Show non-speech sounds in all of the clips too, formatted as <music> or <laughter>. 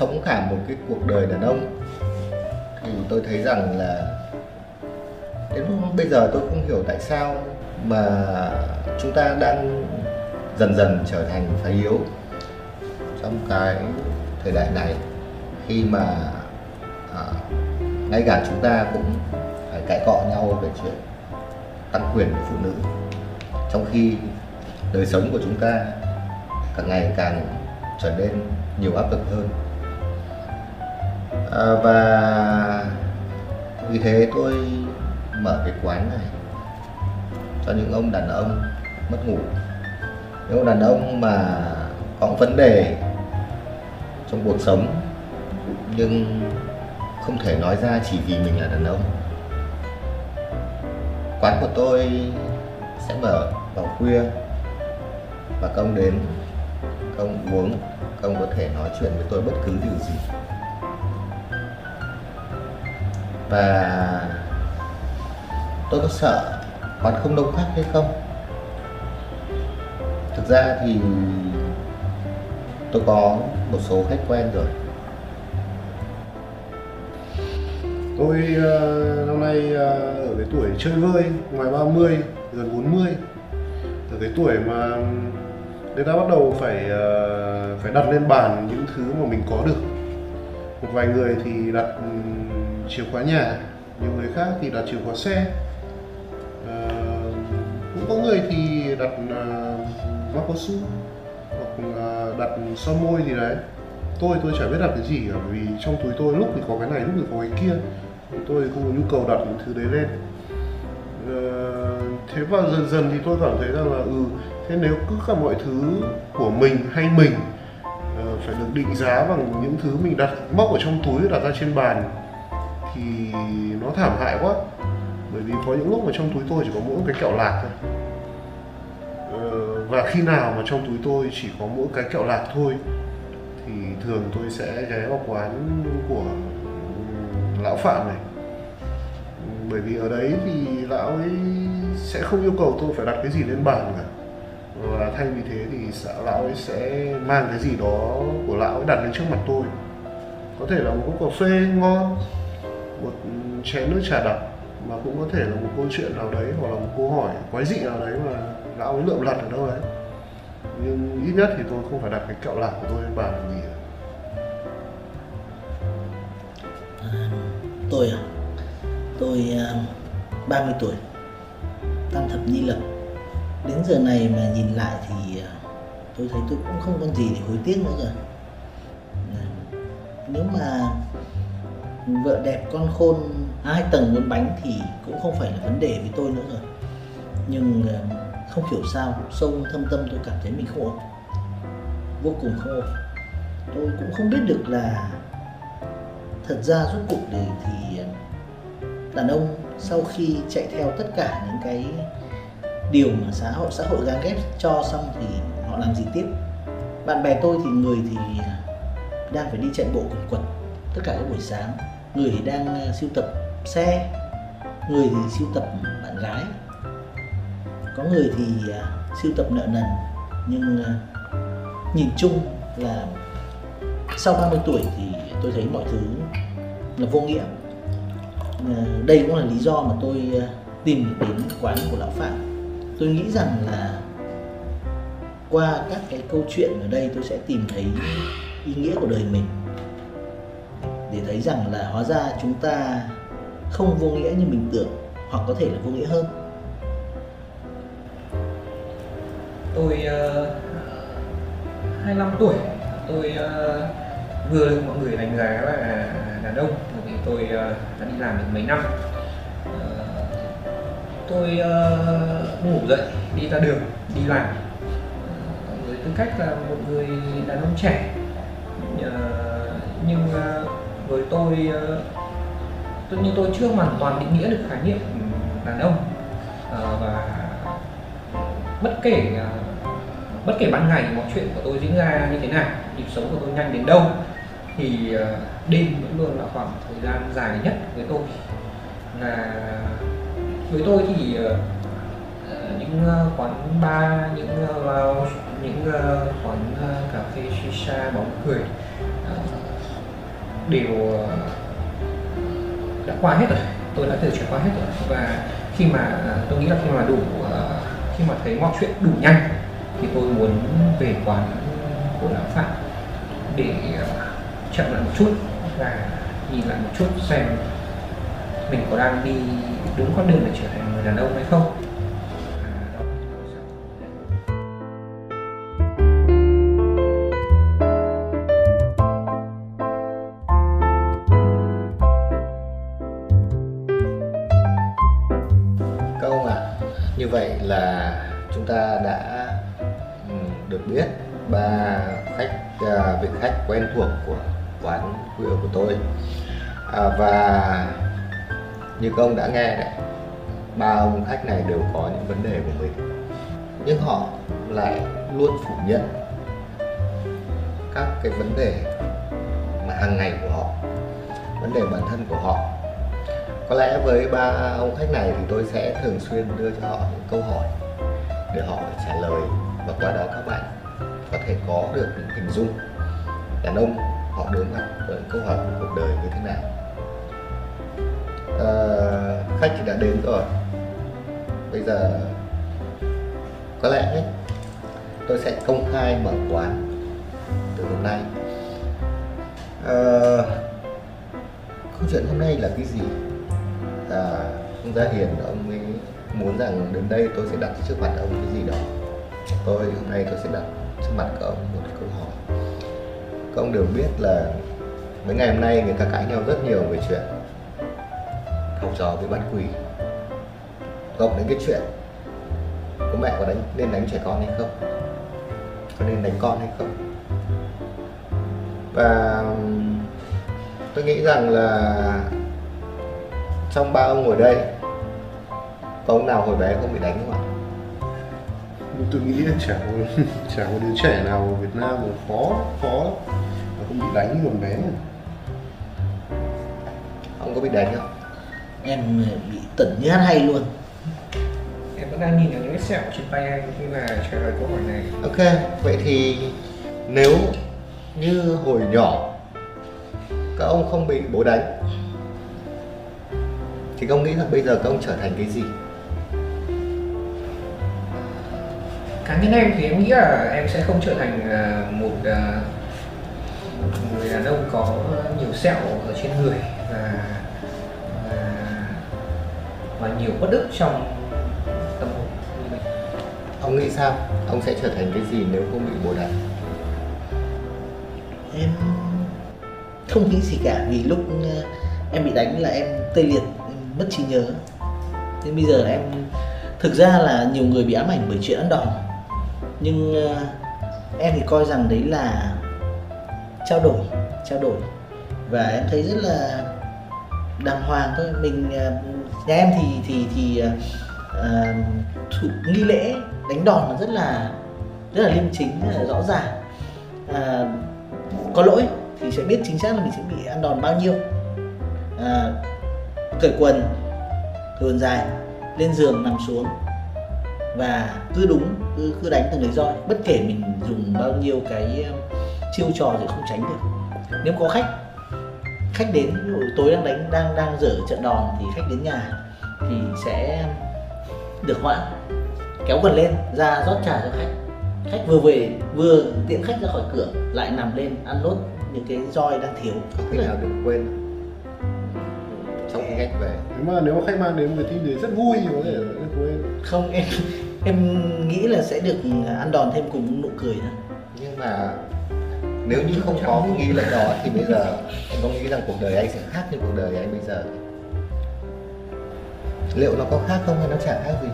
sống cả một cái cuộc đời đàn ông. Thì tôi thấy rằng là đến lúc bây giờ tôi không hiểu tại sao mà chúng ta đang dần dần trở thành phái yếu trong cái thời đại này khi mà à, ngay cả chúng ta cũng phải cãi cọ nhau về chuyện tăng quyền của phụ nữ. Trong khi đời sống của chúng ta càng ngày càng trở nên nhiều áp lực hơn à, và vì thế tôi mở cái quán này cho những ông đàn ông mất ngủ. Những ông đàn ông mà có vấn đề trong cuộc sống nhưng không thể nói ra chỉ vì mình là đàn ông. Quán của tôi sẽ mở vào khuya và công đến công uống công có thể nói chuyện với tôi bất cứ điều gì. Và tôi có sợ quán không đông khách hay không? Thực ra thì tôi có một số khách quen rồi. Tôi uh, năm nay uh, ở cái tuổi chơi vơi, ngoài 30, gần 40 Ở cái tuổi mà người ta bắt đầu phải uh, phải đặt lên bàn những thứ mà mình có được. Một vài người thì đặt chìa khóa nhà, nhiều người khác thì đặt chìa khóa xe. À, Cũng có người thì đặt uh, mắc cao su hoặc là đặt son môi gì đấy. Tôi tôi chả biết đặt cái gì cả vì trong túi tôi lúc thì có cái này lúc thì có cái kia. Tôi không có nhu cầu đặt những thứ đấy lên. Ờ, thế và dần dần thì tôi cảm thấy rằng là ừ thế nếu cứ cả mọi thứ của mình hay mình uh, phải được định giá bằng những thứ mình đặt móc ở trong túi đặt ra trên bàn thì nó thảm hại quá. Bởi vì có những lúc mà trong túi tôi chỉ có mỗi cái kẹo lạc thôi. Ờ, và khi nào mà trong túi tôi chỉ có mỗi cái kẹo lạc thôi, thì thường tôi sẽ ghé vào quán của ừ, lão phạm này. Bởi vì ở đấy thì lão ấy sẽ không yêu cầu tôi phải đặt cái gì lên bàn cả. Và thay vì thế thì xã- lão ấy sẽ mang cái gì đó của lão ấy đặt lên trước mặt tôi. Có thể là một cốc cà phê ngon một chén nước trà đặc mà cũng có thể là một câu chuyện nào đấy hoặc là một câu hỏi quái dị nào đấy mà lão ấy lượm lặt ở đâu đấy nhưng ít nhất thì tôi không phải đặt cái kẹo lạc của tôi lên bàn làm gì cả. À, tôi à? Tôi à, 30 tuổi Tam thập nhi lập Đến giờ này mà nhìn lại thì à, tôi thấy tôi cũng không còn gì để hối tiếc nữa rồi À, Nếu mà vợ đẹp con khôn hai tầng bốn bánh thì cũng không phải là vấn đề với tôi nữa rồi. Nhưng ờ, không hiểu sao sâu thâm tâm tôi cảm thấy mình không ổn Vô cùng không ổn. Tôi cũng không biết được là thật ra rốt cuộc thì, thì ờ, đàn ông sau khi chạy theo tất cả những cái điều mà xã hội xã hội gán ghép cho xong thì họ làm gì tiếp? Bạn bè tôi thì người thì ờ, đang phải đi chạy bộ quần quật tất cả các buổi sáng, người thì đang à, siêu tập xe, người thì siêu tập bạn gái. Có người thì à, siêu tập nợ nần, nhưng à, nhìn chung là sau 30 tuổi thì tôi thấy mọi thứ là vô nghĩa. Ờ, đây cũng là lý do mà tôi tìm đến quán của lão phạm. Tôi nghĩ rằng là qua các cái câu chuyện ở đây tôi sẽ tìm thấy ý nghĩa của đời mình để thấy rằng là hóa ra chúng ta không vô nghĩa như mình tưởng hoặc có thể là vô nghĩa hơn. Tôi ờ, uh, 25 tuổi tôi uh, vừa được mọi người đánh giá là đàn ông bởi vì tôi uh, đã đi làm được mấy năm. Uh, tôi uh, ngủ dậy đi ra đường đi làm. Ờ, với tư cách là một người đàn ông trẻ uh, nhưng uh, với tôi ờ, tôi như tôi chưa hoàn toàn định nghĩa được khái niệm đàn ông. Ờ, và bất kể ờ, bất kể ban ngày mọi chuyện của tôi diễn ra như thế nào, nhịp sống của tôi nhanh đến đâu, thì đêm vẫn luôn là khoảng thời gian dài nhất với tôi. Là với tôi thì những quán bar, những lounge, những quán cà phê shisha, bóng cười đều ờ, đã qua hết rồi. Tôi đã tự trải qua hết rồi. Và khi mà à, tôi nghĩ là khi mà đủ ờ, khi mà thấy mọi chuyện đủ nhanh, thì tôi muốn về quán của lão phạm để ờ, chậm lại một chút và nhìn lại một chút xem mình có đang đi đúng con đường để trở thành người đàn ông hay không. À, và như các ông đã nghe đấy ba ông khách này đều có những vấn đề của mình. Nhưng họ lại luôn phủ nhận các cái vấn đề mà hàng ngày của họ vấn đề bản thân của họ. Có lẽ với ba ông khách này thì tôi sẽ thường xuyên đưa cho họ những câu hỏi để họ trả lời và qua đó các bạn có thể có được những hình dung. Đàn ông họ đối mặt với những câu hỏi của cuộc đời như thế nào? Uh, khách thì đã đến rồi. Bây giờ có lẽ ấy, tôi sẽ công khai mở quán từ hôm nay. Uh, câu chuyện hôm nay là cái gì? À, ông Gia Hiền ông ấy muốn rằng đến đây tôi sẽ đặt trước mặt ông cái gì đó. Tôi hôm nay tôi sẽ đặt trước mặt các ông một câu hỏi. Các ông đều biết là mấy ngày hôm nay người ta cãi nhau rất nhiều về chuyện học trò với bắt quỳ cộng đến cái chuyện bố mẹ có đánh nên đánh trẻ con hay không? Có nên đánh con hay không? Và tôi nghĩ rằng là trong ba ông ngồi đây có ông nào hồi bé không bị đánh không ạ? Tôi nghĩ là chả có <laughs> chả có đứa trẻ nào ở Việt Nam mà khó khó mà không bị đánh còn bé. Ông có bị đánh không em bị tẩn như hát hay luôn. Em vẫn đang nhìn vào những cái sẹo trên tay anh khi mà trả lời câu hỏi này. Ok vậy thì nếu như hồi nhỏ các ông không bị bố đánh thì ông nghĩ rằng bây giờ các ông trở thành cái gì? Cá nhân em thì em nghĩ là em sẽ không trở thành một, à, một người đàn ông có nhiều sẹo ở trên người và, và nhiều bất ức trong tâm hồn như mình. Ông nghĩ sao? Ông sẽ trở thành cái gì nếu không bị bố đánh em không nghĩ gì cả vì lúc ờ, em bị đánh là em tê liệt em mất trí nhớ. Nên bây giờ em thực ra là nhiều người bị ám ảnh bởi chuyện ăn đòn. Nhưng ờ, em thì coi rằng đấy là trao đổi trao đổi. Và em thấy rất là đàng hoàng thôi. Mình ờ, nhà em thì thì thì uh, thủ, nghi lễ đánh đòn nó rất là rất là liêm chính rất là rõ ràng. À, có lỗi thì sẽ biết chính xác là mình sẽ bị ăn đòn bao nhiêu. À, cởi quần cởi quần dài lên giường nằm xuống và cứ đúng cứ cứ đánh từng lấy roi bất kể mình dùng bao nhiêu cái chiêu trò thì không tránh được. Nếu có khách khách đến ví dụ tối đang đánh đang đang dở trận đòn thì khách đến nhà thì sẽ được hoãn kéo quần lên ra rót trà cho khách. Khách vừa về vừa tiễn khách ra khỏi cửa lại nằm lên ăn nốt những cái roi đang thiếu. Khi nào được quên. Sau khi khách về. Nếu mà nếu mà khách mang đến một cái tin đấy rất vui thì có thể là sẽ quên. Không em em nghĩ là sẽ được ăn đòn thêm cùng nụ cười nữa. Nhưng mà nếu như không có cái nghi lễ đó thì bây giờ anh có nghĩ rằng cuộc đời anh sẽ khác như cuộc đời anh bây giờ? Liệu nó có khác không hay nó chả khác gì?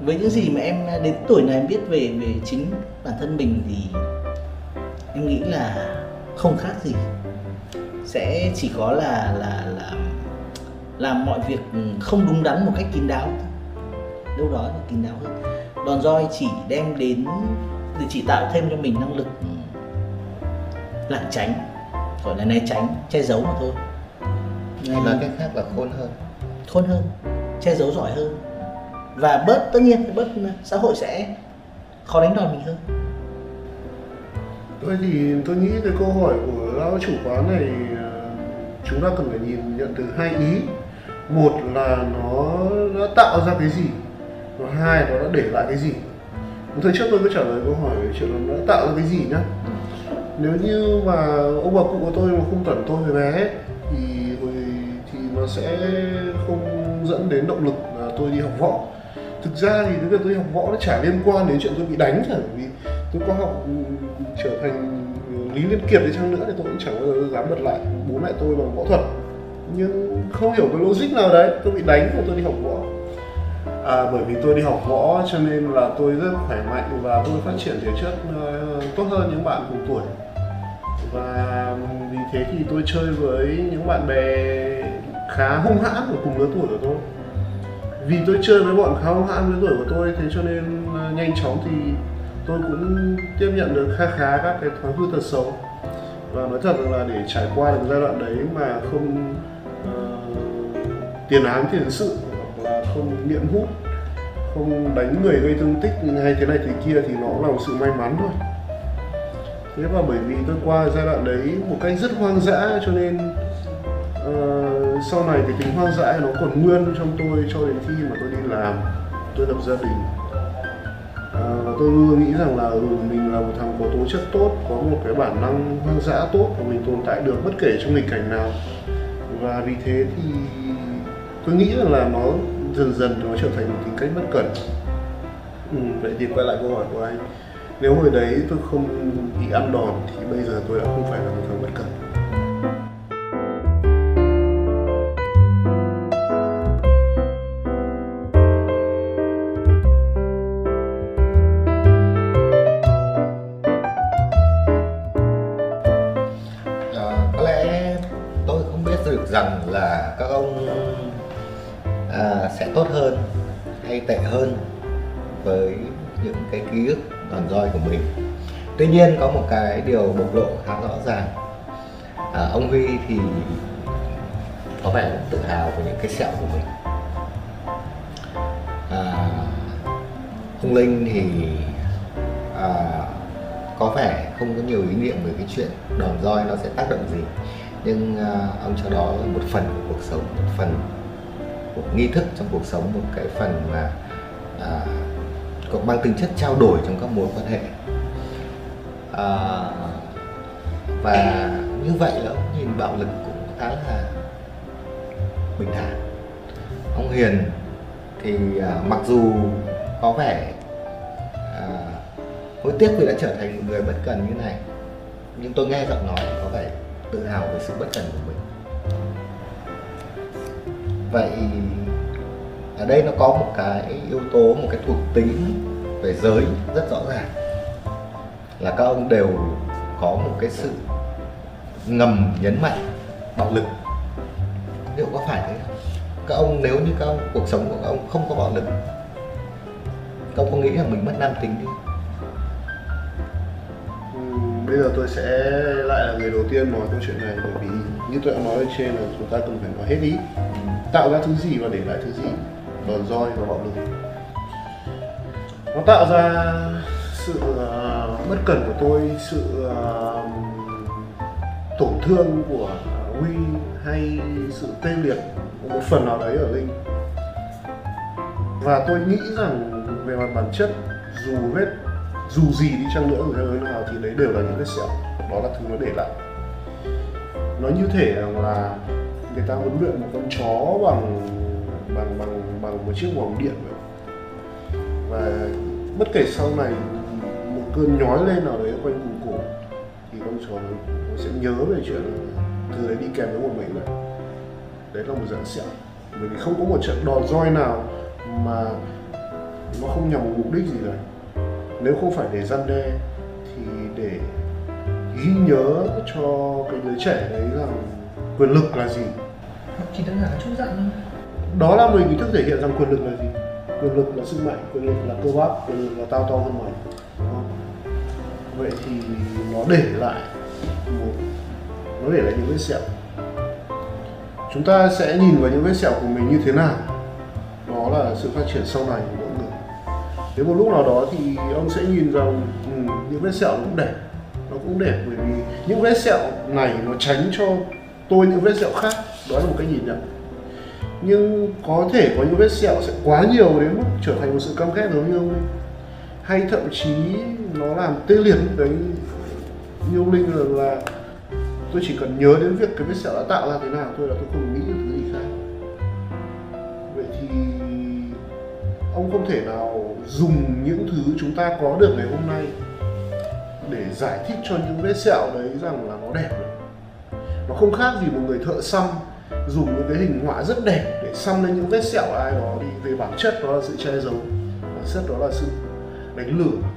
Với những gì mà em à, đến tuổi này em biết về về chính bản thân mình thì em nghĩ là không khác gì. Sẽ chỉ có là là là làm mọi việc không đúng đắn một cách kín đáo đâu đó là kín đáo hơn. Đòn roi chỉ đem đến để chỉ tạo thêm cho mình năng lực lảng tránh gọi là né tránh che giấu mà thôi. Hay nói cách khác là khôn hơn. Khôn hơn che giấu giỏi hơn. Và bớt tất nhiên bớt xã hội sẽ khó đánh đòn mình hơn. Tôi thì tôi nghĩ cái câu hỏi của lão chủ quán này ờ, chúng ta cần phải nhìn nhận từ hai ý. Một là nó đã tạo ra cái gì? Và hai nó đã để lại cái gì thời trước tôi có trả lời câu hỏi về chuyện là nó đã tạo ra cái gì nhá. Nếu như mà ông bà cụ của tôi mà không tẩn tôi về bé thì hồi thì nó sẽ không dẫn đến động lực là tôi đi học võ. Thực ra thì cái việc tôi học võ nó chả liên quan đến chuyện tôi bị đánh cả, vì tôi có học ừ, trở thành lý liên kiệt đi chăng nữa thì tôi cũng chẳng bao giờ dám bật lại bố mẹ tôi bằng võ thuật. Nhưng không hiểu cái logic nào đấy, tôi bị đánh và tôi đi học võ à, bởi vì tôi đi học võ cho nên là tôi rất khỏe mạnh và tôi phát triển thể chất ờ, tốt hơn những bạn cùng tuổi. Và vì thế thì tôi chơi với những bạn bè khá hung hãn của cùng lứa tuổi của tôi. Vì tôi chơi với bọn khá hung hãn lứa tuổi của tôi thế cho nên ờ, nhanh chóng thì tôi cũng tiếp nhận được khá khá các cái thói hư tật xấu. Và nói thật là để trải qua được giai đoạn đấy mà không uh, tiền án tiền sự không nghiện hút không đánh người gây thương tích hay thế này thế kia thì nó là một sự may mắn thôi. Thế và bởi vì tôi qua giai đoạn đấy một cách rất hoang dã cho nên uh, sau này cái tính hoang dã nó còn nguyên trong tôi cho đến khi mà tôi đi làm tôi lập gia đình. Uh, và tôi luôn nghĩ rằng là ừ, mình là một thằng có tố chất tốt có một cái bản năng hoang dã tốt và mình tồn tại được bất kể trong nghịch cảnh nào. Và vì thế thì tôi nghĩ rằng là nó dần dần nó trở thành một tính cách bất cẩn. Ừ, vậy thì quay lại câu hỏi của anh. Nếu hồi đấy tôi không bị ăn đòn thì bây giờ tôi đã không phải là một thằng bất cẩn. Ký ức đòn roi của mình. Tuy nhiên có một cái điều bộc lộ khá rõ ràng. À, ông huy thì có vẻ cũng tự hào về những cái sẹo của mình. À, ông linh thì à, có vẻ không có nhiều ý niệm về cái chuyện đòn roi nó sẽ tác động gì. Nhưng à, ông cho đó là một phần của cuộc sống một phần của nghi thức trong cuộc sống một cái phần mà à, cũng mang tính chất trao đổi trong các mối quan hệ. À, và như vậy là ông nhìn bạo lực cũng khá là bình thản. Ông hiền thì à, mặc dù có vẻ à, hối tiếc vì đã trở thành một người bất cần như này nhưng tôi nghe giọng nói thì có vẻ tự hào về sự bất cần của mình. Vậy ở đây nó có một cái yếu tố một cái thuộc tính về giới rất rõ ràng. Là các ông đều có một cái sự ngầm nhấn mạnh bạo lực. Liệu có phải thế không? Các ông nếu như các ông cuộc sống của các ông không có bạo lực các ông có nghĩ là mình mất nam tính đi? Ừm, bây giờ tôi sẽ lại là người đầu tiên nói câu chuyện này bởi vì như tôi đã nói ở trên là chúng ta cần phải nói hết ý. Tạo ra thứ gì và để lại thứ gì đòn roi và bạo lực nó tạo ra sự ờ, bất cẩn của tôi sự ờ, tổn thương của huy hay sự tê liệt một phần nào đấy ở linh. Và tôi nghĩ rằng về mặt bản chất dù vết dù gì đi chăng nữa dù theo hướng nào thì đấy đều là những vết sẹo. Đó là thứ nó để lại. Nó như thể rằng là người ta huấn luyện một con chó bằng bằng bằng bằng một chiếc vòng điện. Vậy và bất kể sau này một cơn nhói lên nào đấy quanh vùng cổ thì con chó nó, sẽ nhớ về chuyện từ đấy đi kèm với một mình này đấy là một dạng sẹo. Bởi vì không có một trận đòn roi nào mà nó không nhằm một mục đích gì cả. Nếu không phải để răn đe thì để ghi nhớ cho cái đứa trẻ đấy rằng quyền lực là gì? Chỉ đơn giản là chút giận thôi đó là mình ý thức thể hiện rằng quyền lực là gì? Quyền lực là sức mạnh quyền lực là cơ bắp quyền lực là tao to hơn mày. Vậy thì nó để lại một nó để lại những vết sẹo. Chúng ta sẽ nhìn vào những vết sẹo của mình như thế nào. Đó là sự phát triển sau này của mỗi người. Đến một lúc nào đó thì ông sẽ nhìn rằng ừ, những vết sẹo cũng đẹp. Nó cũng đẹp bởi vì những vết sẹo này nó tránh cho tôi những vết sẹo khác. Đó là một cái nhìn nhận nhưng có thể có những vết sẹo sẽ quá nhiều đến mức trở thành một sự căm ghét giống như ông linh. Hay thậm chí nó làm tê liệt đấy như ông linh là, là tôi chỉ cần nhớ đến việc cái vết sẹo đã tạo ra thế nào thôi là tôi không nghĩ được thứ gì khác. Vậy thì ông không thể nào dùng những thứ chúng ta có được ngày hôm nay để giải thích cho những vết sẹo đấy rằng là nó đẹp được. Nó không khác gì một người thợ xăm dùng những cái hình họa rất đẹp để xăm lên những vết sẹo ai đó đi về bản chất đó là sự che giấu bản chất đó là sự đánh lừa.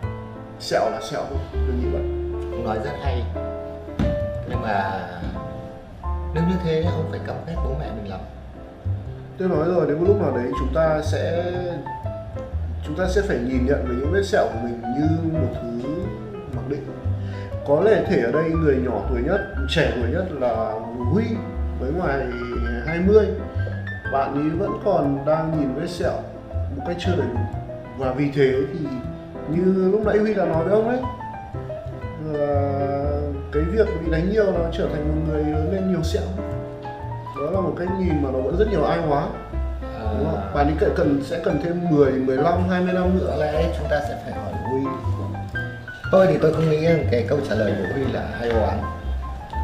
Sẹo là sẹo thôi đừng nghĩ vậy. Ông nói rất hay. Nhưng mà nếu như thế ông phải căm ghét bố mẹ mình lắm. Tôi nói rồi đến một lúc nào đấy chúng ta sẽ chúng ta sẽ phải nhìn nhận về những vết sẹo của mình như một thứ mặc định. Có lẽ thể ở đây người nhỏ tuổi nhất trẻ tuổi nhất là huy với ngoài 20 bạn ấy vẫn còn đang nhìn vết sẹo một cách chưa đầy đủ. Và vì thế thì như lúc nãy huy đã nói với ông đấy là cái việc bị đánh nhiều nó trở thành một người lớn lên nhiều sẹo. Đó là một cách nhìn mà nó vẫn rất nhiều ai hóa. Đúng không? Bạn ấy cần, cần sẽ cần thêm 10, 15, 20 năm nữa. Có lẽ chúng ta sẽ phải hỏi Huy. Tôi thì tôi không nghĩ rằng cái câu trả lời của Huy là hay oán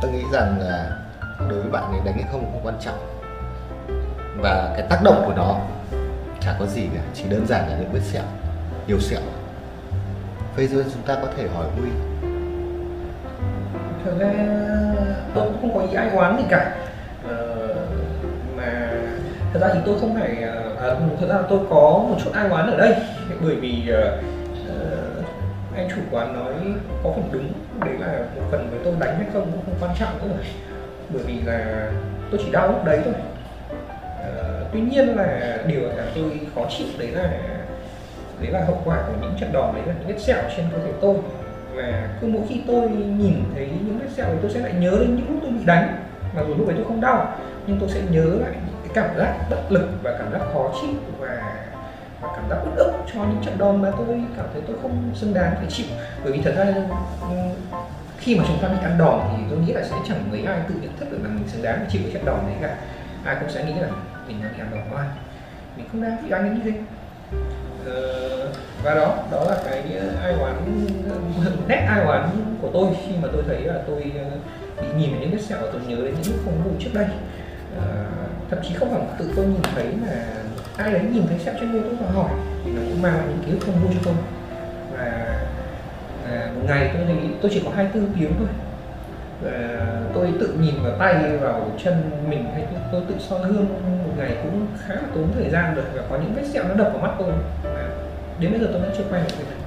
tôi nghĩ rằng là đối với bạn ấy đánh hay không không quan trọng và cái tác động của nó chả có gì cả chỉ đơn giản là những vết sẹo nhiều sẹo. Bây giờ chúng ta có thể hỏi Huy. Thật ra tôi cũng không có ý ai oán gì cả. Ờ, mà thật ra thì tôi không phải ờ, à, thật ra tôi có một chút ai oán ở đây. Bởi vì uh, anh chủ quán nói có phần đúng đấy là một phần với tôi đánh hay không cũng không quan trọng nữa. Rồi bởi vì là tôi chỉ đau lúc đấy thôi tuy nhiên là điều làm tôi khó chịu đấy là đấy là hậu quả của những trận đòn, đấy là những vết sẹo trên cơ thể tôi. Và cứ mỗi khi tôi nhìn thấy những vết sẹo thì tôi sẽ lại nhớ đến những lúc tôi bị đánh. Mặc dù lúc đấy tôi không đau, nhưng tôi sẽ nhớ lại những cái cảm giác bất lực và cảm giác khó chịu và và cảm giác uất ức cho những trận đòn mà tôi cảm thấy tôi không xứng đáng phải chịu. Bởi vì thật ra, khi mà chúng ta bị ăn đòn thì tôi nghĩ là sẽ chẳng mấy ai tự nhận thức được là mình xứng đáng phải chịu cái trận đòn đấy cả. Ai cũng sẽ nghĩ là mình đang bị ăn mình không đang thích đánh như thế Ờ, và đó đó là cái ờ, ai oán <laughs> nét ai oán của tôi khi mà tôi thấy là tôi ờ, bị nhìn vào những vết sẹo và tôi nhớ đến những lúc không vụ trước đây. À, thậm chí không phải tự tôi nhìn thấy mà ai đấy nhìn thấy sẹo trên người tôi và hỏi thì nó cũng mang lại những ký ức không vui cho tôi. Và à, một ngày tôi thì tôi chỉ có 24 tiếng thôi. Và tôi tự nhìn vào tay vào chân mình hay tôi, tôi tự soi gương ngày cũng khá là tốn thời gian rồi và có những vết sẹo nó đập vào mắt tôi. Mà đến bây giờ tôi vẫn chưa quay được cái này.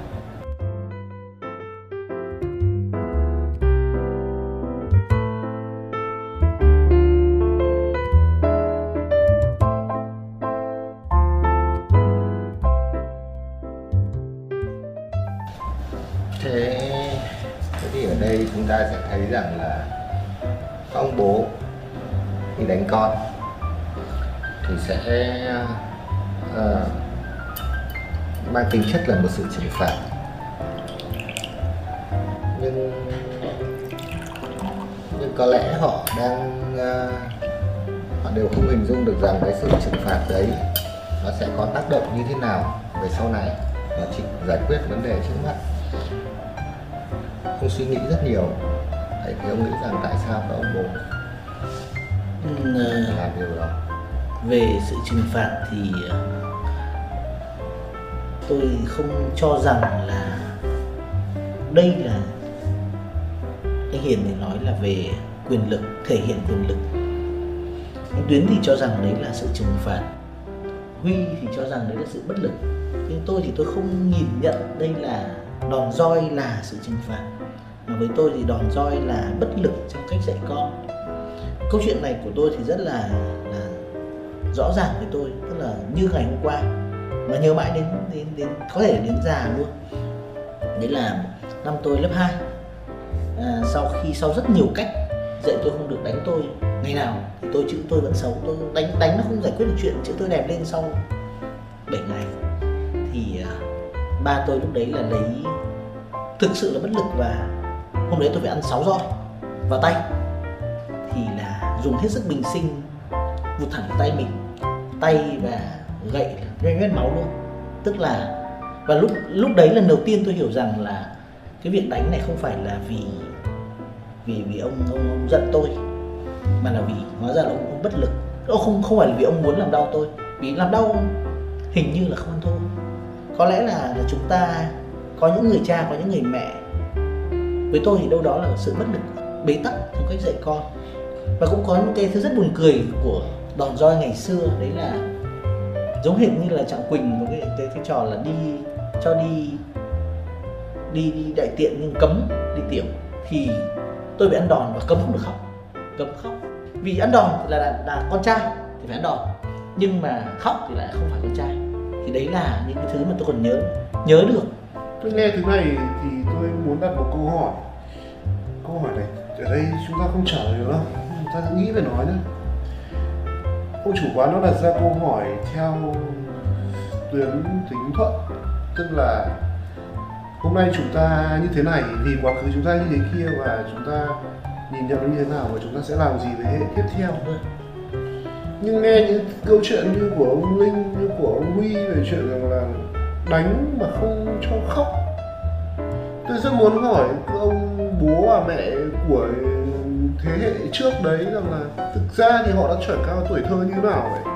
Mang tính chất là một sự trừng phạt. Nhưng nhưng có lẽ họ đang ờ, họ đều không hình dung được rằng cái sự trừng phạt đấy nó sẽ có tác động như thế nào về sau này. Nó chỉ giải quyết vấn đề trước mắt. Không suy nghĩ rất nhiều. Vậy thì ông nghĩ rằng tại sao các ông bố Ừ, ờ, làm điều đó. về sự trừng phạt thì ờ, tôi không cho rằng là đây là anh Hiền thì nói là về quyền lực, thể hiện quyền lực. Anh Tuyến thì cho rằng đấy là sự trừng phạt. Huy thì cho rằng đấy là sự bất lực. Nhưng tôi thì tôi không nhìn nhận đây là đòn roi là sự trừng phạt. Mà với tôi thì đòn roi là bất lực trong cách dạy con. Câu chuyện này của tôi thì rất là là rõ ràng với tôi. Tức là như ngày hôm qua mà nhớ mãi đến đến đến có thể đến già luôn. Đấy là năm tôi lớp 2 à, sau khi sau rất nhiều cách dạy tôi không được đánh tôi ngày nào thì tôi chữ tôi vẫn xấu. Tôi đánh đánh nó không giải quyết được chuyện chữ tôi đẹp lên sau 7 ngày. Thì à, ba tôi lúc đấy là lấy thực sự là bất lực và hôm đấy tôi phải ăn 6 roi vào tay. Thì là dùng hết sức bình sinh vụt thẳng vào tay mình. Tay và gậy gây huyết máu luôn. Tức là và lúc lúc đấy lần đầu tiên tôi hiểu rằng là cái việc đánh này không phải là vì vì vì ông ông, ông giận tôi mà là vì hóa ra là ông, ông bất lực. Ông không không phải là vì ông muốn làm đau tôi vì làm đau hình như là không ăn thua. Có lẽ là, là chúng ta có những người cha có những người mẹ với tôi thì đâu đó là sự bất lực bế tắc trong cách dạy con. Và cũng có những cái thứ rất buồn cười của đòn roi ngày xưa đấy là giống hệt như là trạng quỳnh với cái, cái cái trò là đi cho đi đi, đi đại tiện nhưng cấm đi tiểu. Thì tôi bị ăn đòn và cấm không được khóc. Cấm khóc. Vì ăn đòn thì là, là là con trai thì phải ăn đòn. Nhưng mà khóc thì lại không phải con trai. Thì đấy là những cái thứ mà tôi còn nhớ nhớ được. Tôi nghe thứ này thì tôi muốn đặt một câu hỏi. Câu hỏi này ở đây chúng ta không trả lời được đâu. Chúng ta nghĩ về nó nhé ông chủ quán nó đặt ra câu hỏi theo tuyến tính thuận, tức là hôm nay chúng ta như thế này, vì quá khứ chúng ta như thế kia và chúng ta nhìn nhận nó như thế nào và chúng ta sẽ làm gì với hệ tiếp theo. Nhưng nghe những câu chuyện như của ông linh, như của ông huy về chuyện rằng là đánh mà không cho khóc, tôi rất muốn hỏi ông bố và mẹ của thế hệ trước đấy rằng là thực ra thì họ đã chuyển cao tuổi thơ như nào vậy?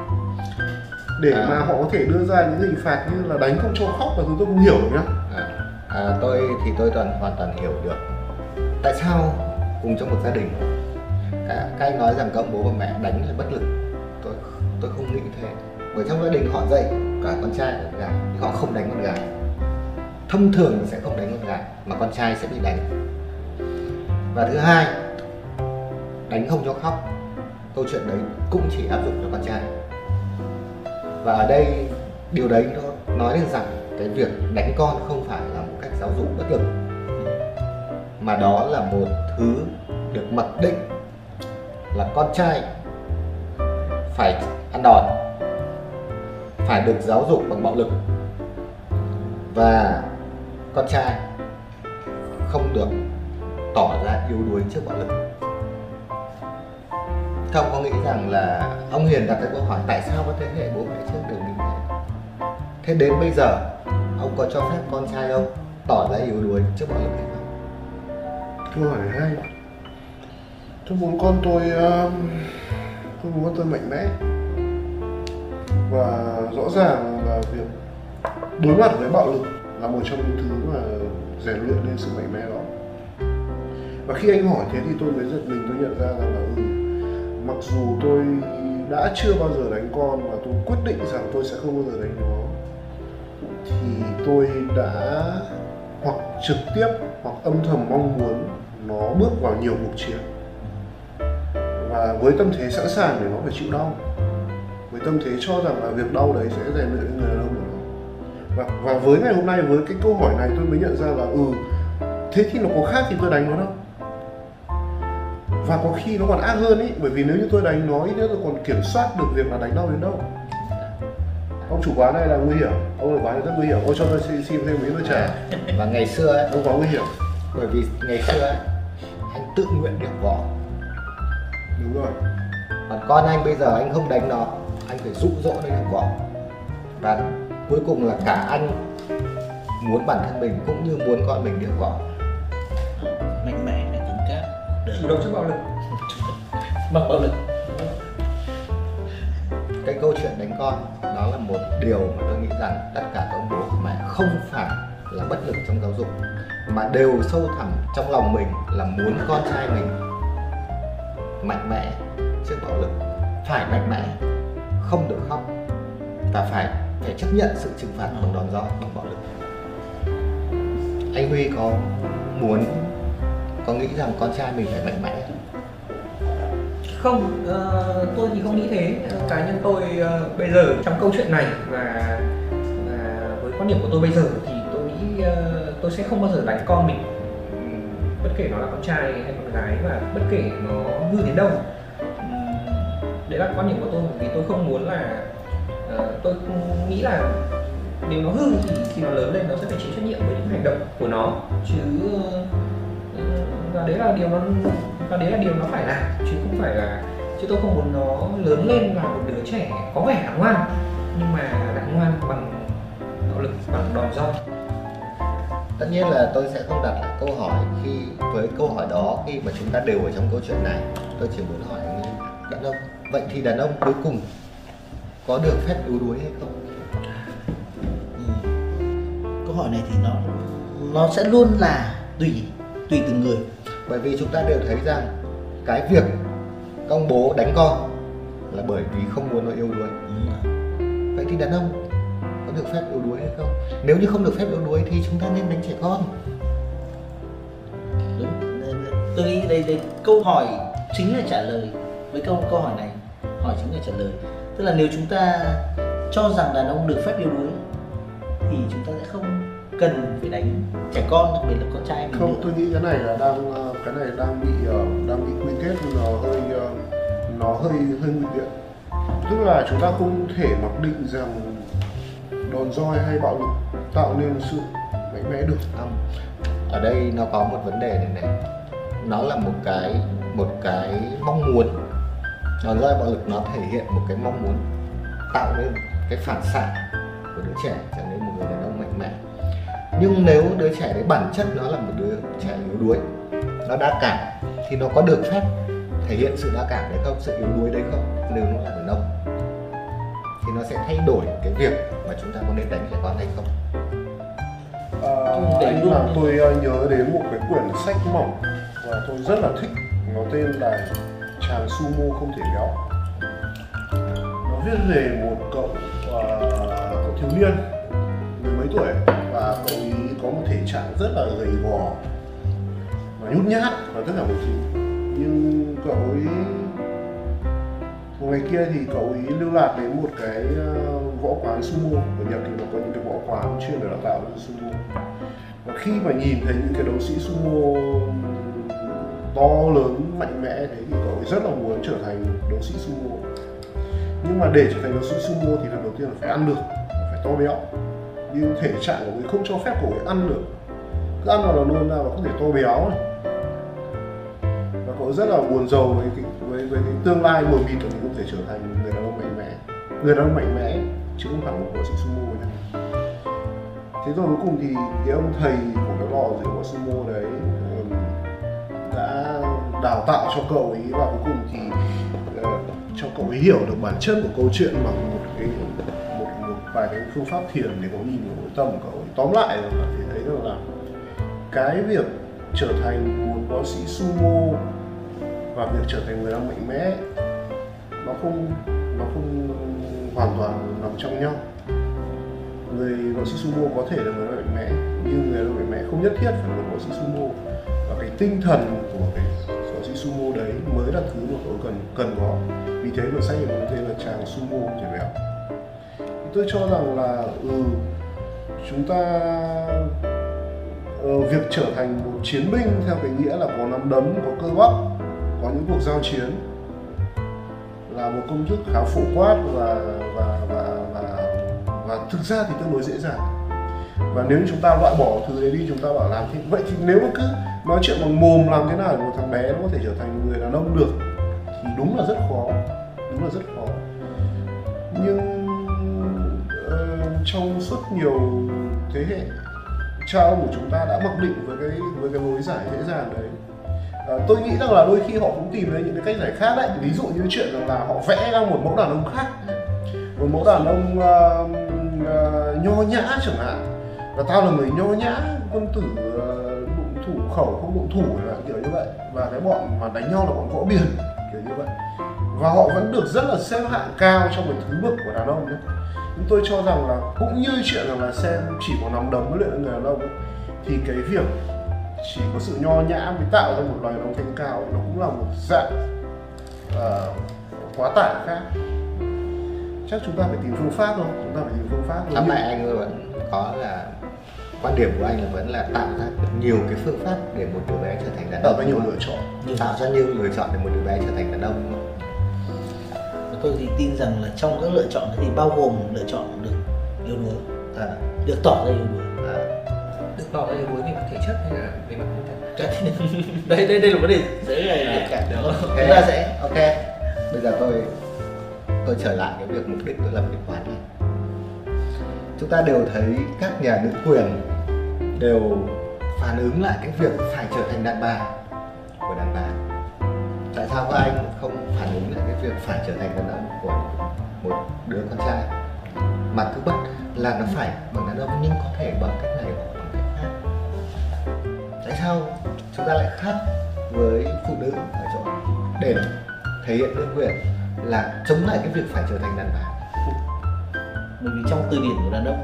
Để À. mà họ có thể đưa ra những hình phạt như là đánh không cho khóc là thứ tôi không hiểu nhá. À, à, tôi thì tôi toàn hoàn toàn hiểu được tại sao cùng trong một gia đình. Các, các anh nói rằng các ông bố và mẹ đánh là bất lực tôi tôi không nghĩ thế. Bởi trong gia đình họ dạy cả con trai và con gái thì họ không đánh con gái. Thông thường sẽ không đánh con gái mà con trai sẽ bị đánh. Và thứ hai đánh không cho khóc. Câu chuyện đấy cũng chỉ áp dụng cho con trai. Và ở đây, điều đấy nó nói lên rằng cái việc đánh con không phải là một cách giáo dục bất lực, mà đó là một thứ được mặc định là con trai phải ăn đòn, phải được giáo dục bằng bạo lực. Và con trai không được tỏ ra yếu đuối trước bạo lực thông có nghĩ rằng là ông Hiền đặt cái câu hỏi tại sao các thế hệ bố mẹ trước đều như thế? Thế đến bây giờ ông có cho phép con trai ông tỏ ra yếu đuối trước bạo lực không? Câu hỏi hay. Tôi muốn con tôi um, tôi muốn con tôi mạnh mẽ. Và rõ ràng là việc đối mặt với bạo lực là một trong những thứ mà rèn luyện nên sự mạnh mẽ đó. Và khi anh hỏi thế thì tôi mới giật mình tôi nhận ra rằng là ừ, mặc dù tôi đã chưa bao giờ đánh con và tôi quyết định rằng tôi sẽ không bao giờ đánh nó thì tôi đã hoặc trực tiếp hoặc âm thầm mong muốn nó bước vào nhiều cuộc chiến. Và với tâm thế sẵn sàng để nó phải chịu đau với tâm thế cho rằng là việc đau đấy sẽ rèn luyện người đàn ông của nó. Và, và với ngày hôm nay với cái câu hỏi này tôi mới nhận ra là ừ thế thì nó có khác thì tôi đánh nó đâu và có khi nó còn ác hơn ý bởi vì nếu như tôi đánh nó ít nữa tôi còn kiểm soát được việc là đánh đau đến đâu. Ông chủ quán này là nguy hiểm ông chủ quán này rất nguy hiểm. Ôi cho tôi xin, xin thêm mấy lời trả và ngày xưa ấy, ông quá nguy hiểm. bởi vì ngày xưa ấy, anh tự nguyện điệp võ đúng rồi. Còn con anh bây giờ anh không đánh nó anh phải dụ dỗ nó điệp võ và cuối cùng là cả anh muốn bản thân mình cũng như muốn con mình điệp võ mạnh mẽ chủ động trước bạo lực. Bằng bạo lực. Cái câu chuyện đánh con đó là một điều mà tôi nghĩ rằng tất cả các ông bố và mẹ không phải là bất lực trong giáo dục mà đều sâu thẳm trong lòng mình là muốn con trai mình mạnh mẽ trước bạo lực. Phải mạnh mẽ không được khóc và phải phải chấp nhận sự trừng phạt bằng đòn roi bằng bạo lực. Anh Huy có muốn có nghĩ rằng con trai mình phải mạnh mẽ? Không? không uh, tôi thì không nghĩ thế. Cá nhân tôi uh, bây giờ trong câu chuyện này và, và với quan điểm của tôi bây giờ thì tôi nghĩ uh, tôi sẽ không bao giờ đánh con mình. Ừ, bất kể nó là con trai hay con gái và bất kể nó hư đến đâu. Đấy là quan điểm của tôi vì tôi không muốn là uh, tôi nghĩ là nếu nó hư thì khi nó lớn lên nó sẽ phải chịu trách nhiệm với những hành động của nó. Chứ uh, và đấy là điều nó và đấy là điều nó phải làm chứ không phải là chứ tôi không muốn nó lớn lên là một đứa trẻ có vẻ là ngoan nhưng mà lại ngoan bằng nỗ lực bằng đòn roi. Tất nhiên là tôi sẽ không đặt lại câu hỏi khi với câu hỏi đó khi mà chúng ta đều ở trong câu chuyện này. Tôi chỉ muốn hỏi anh đàn ông. Vậy thì đàn ông cuối cùng có được phép yếu đuối hay không? Ừ. câu hỏi này thì nó nó sẽ luôn là tùy tùy từng người bởi vì chúng ta đều thấy rằng cái việc công bố đánh con là bởi vì không muốn nó yếu đuối. Vậy thì đàn ông có được phép yếu đuối hay không? Nếu như không được phép yếu đuối thì chúng ta nên đánh trẻ con. Đúng. tôi nghĩ đây đây câu hỏi chính là trả lời với câu câu hỏi này. Hỏi chính là trả lời. Tức là nếu chúng ta cho rằng đàn ông được phép yếu đuối thì chúng ta sẽ không cần phải đánh trẻ con đặc biệt là con trai mình không nữa. tôi nghĩ cái này là đang ờ, cái này đang bị ờ, đang bị quy kết, nó hơi ờ, nó hơi hơi nguy biện tức là chúng ta không thể mặc định rằng đòn roi hay bạo lực tạo nên sự mạnh mẽ được. Không. Ở đây nó có một vấn đề này này. Nó là một cái một cái mong muốn. Đòn roi bạo lực nó thể hiện một cái mong muốn tạo nên cái phản xạ của đứa trẻ trở nên một người đàn ông mạnh mẽ. Nhưng nếu đứa trẻ đấy bản chất nó là một đứa trẻ yếu đuối nó đa cảm thì nó có được phép thể hiện sự đa cảm đấy không? Sự yếu đuối đấy không? Nếu nó là đàn ông. Thì nó sẽ thay đổi cái việc mà chúng ta có nên đánh trẻ con hay không? Ờ, Để anh làm tôi ờ, nhớ đến một cái quyển sách mỏng và tôi rất là thích. Nó tên là chàng sumo không thể béo. Nó viết về một cậu ờ, cậu thiếu niên mười mấy tuổi và cậu ấy có một thể trạng rất là gầy gò và nhút nhát và tất cả mọi thứ nhưng cậu ấy một ngày kia thì cậu ấy lưu lạc đến một cái ờ, võ quán sumo. Ở Nhật thì nó có những cái võ quán chuyên để đào tạo cho sumo. Và khi mà nhìn thấy những cái đấu sĩ sumo to lớn, mạnh mẽ thế thì cậu ấy rất là muốn trở thành đấu sĩ sumo. Nhưng mà để trở thành đấu sĩ sumo thì việc đầu tiên là phải ăn được, phải to béo. Nhưng thể trạng của người không cho phép cậu ấy ăn được. Cứ ăn vào là luôn ra và không thể to béo này rất là buồn rầu với cái, với với cái tương lai mờ mịt của mình không thể trở thành người đàn ông mạnh mẽ. Người đàn ông mạnh mẽ, chứ không phải một võ sĩ sumo nhé thế rồi cuối cùng thì cái ông thầy của cái lò rượu võ sumo đấy đã đào tạo cho cậu ấy, và cuối cùng thì ờ, cho cậu ấy hiểu được bản chất của câu chuyện bằng một cái, một một vài cái phương pháp thiền để có nhìn vào nội tâm của cậu ấy. Tóm lại là thì thấy rằng là cái việc trở thành một võ sĩ sumo và việc trở thành người đang mạnh mẽ nó không nó không hoàn toàn nằm trong nhau. Người võ sĩ sumo có thể là người mạnh mẽ nhưng người mạnh mẽ không nhất thiết phải là võ sĩ sumo. Và cái tinh thần của cái võ sĩ sumo đấy mới là thứ mà tôi cần cần có. Vì thế mà sách này có tên là chàng sumo trẻ béo tôi cho rằng là ừ chúng ta ờ, việc trở thành một chiến binh theo cái nghĩa là có nắm đấm có cơ bắp có những cuộc giao chiến là một công thức khá phổ quát và và và và và thực ra thì tương đối dễ dàng. Và nếu chúng ta loại bỏ thứ đấy đi, chúng ta bảo làm thế. Vậy thì nếu mà cứ nói chuyện bằng mồm làm thế nào để một thằng bé nó có thể trở thành một người đàn ông được thì đúng là rất khó, đúng là rất khó. Nhưng ờ, trong suốt nhiều thế hệ, cha ông của chúng ta đã mặc định với cái với cái lối giải dễ dàng đấy. Ờ, tôi nghĩ rằng là đôi khi họ cũng tìm đến những cái cách giải khác đấy ví dụ như chuyện rằng là họ vẽ ra một mẫu đàn ông khác. Một mẫu đàn ông uh, uh, nho nhã chẳng hạn. Và tao là người nho nhã quân tử uh, đụng thủ khẩu không đụng thủ là kiểu như vậy. Và cái bọn mà đánh nhau là bọn võ biển kiểu như vậy. Và họ vẫn được rất là xếp hạng cao trong cái thứ bậc của đàn ông đấy nhưng tôi cho rằng là cũng như chuyện rằng là xem chỉ có nắm đấm với luyện người đàn ông ấy, thì cái việc chỉ có sự nho nhã mới tạo ra một loài ông thanh cao. Nó cũng là một dạng ờ, quá tải khác. Chắc chúng ta phải tìm phương pháp thôi. Chúng ta phải tìm phương pháp thôi. Tóm lại anh vẫn có là quan điểm của anh là vẫn là tạo ra nhiều cái phương pháp để một đứa bé trở thành đàn tạo ông ra nhiều lựa chọn. Tạo ra nhiều lựa chọn để một đứa bé trở thành đàn ông tôi thì tin rằng là trong các lựa chọn thì bao gồm lựa chọn được yếu đuối à, được tỏ ra yếu đuối à, ra yếu đuối về mặt thể chất hay là về mặt tinh thần thế- đây đây đây là vấn đề là nhạy cảm Được. đó chúng ta sẽ ok. Bây giờ tôi tôi trở lại cái việc mục đích tôi lập cái quán này. Chúng ta đều thấy các nhà nữ quyền đều phản ứng lại cái việc phải trở thành đàn bà của đàn bà. Tại sao các anh không phản ứng lại cái việc phải trở thành đàn ông của một đứa con trai? Mà cứ bắt là nó phải bằng đàn ông nhưng có thể bằng cách này sao chúng ta lại khác với phụ nữ ở chỗ để thể hiện đơn quyền là chống lại cái việc phải trở thành đàn bà? Bởi vì trong từ điển của đàn ông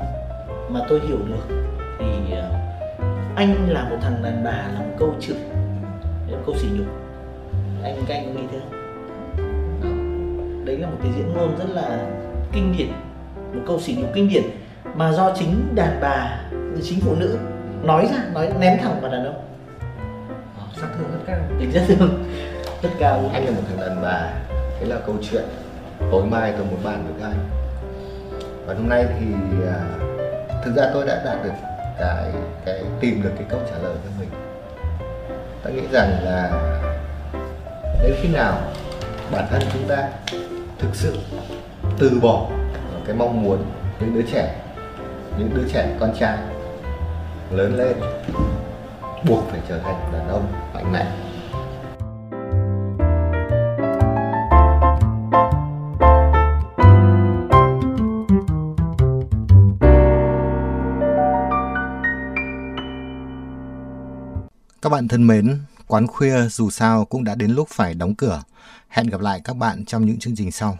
mà tôi hiểu được thì ờ, anh là một thằng đàn bà là một câu chửi một câu sỉ nhục. Anh, các anh có nghĩ thế không? Đấy là một cái diễn ngôn rất là kinh điển, một câu sỉ nhục kinh điển mà do chính đàn bà, chính phụ nữ nói ra nói ném thẳng vào đàn ông. Đó, sát thương rất cao. Tính rất thương rất cao. Luôn anh là một thằng đàn bà. Thế là câu chuyện tối mai tôi muốn bàn với anh. Và hôm nay thì à, thực ra tôi đã đạt được cái cái tìm được cái câu trả lời cho mình. Tôi nghĩ rằng là đến khi nào bản thân chúng ta thực sự từ bỏ cái mong muốn những đứa trẻ những đứa trẻ con trai lớn lên buộc phải trở thành đàn ông mạnh mẽ Các bạn thân mến, quán khuya dù sao cũng đã đến lúc phải đóng cửa. Hẹn gặp lại các bạn trong những chương trình sau.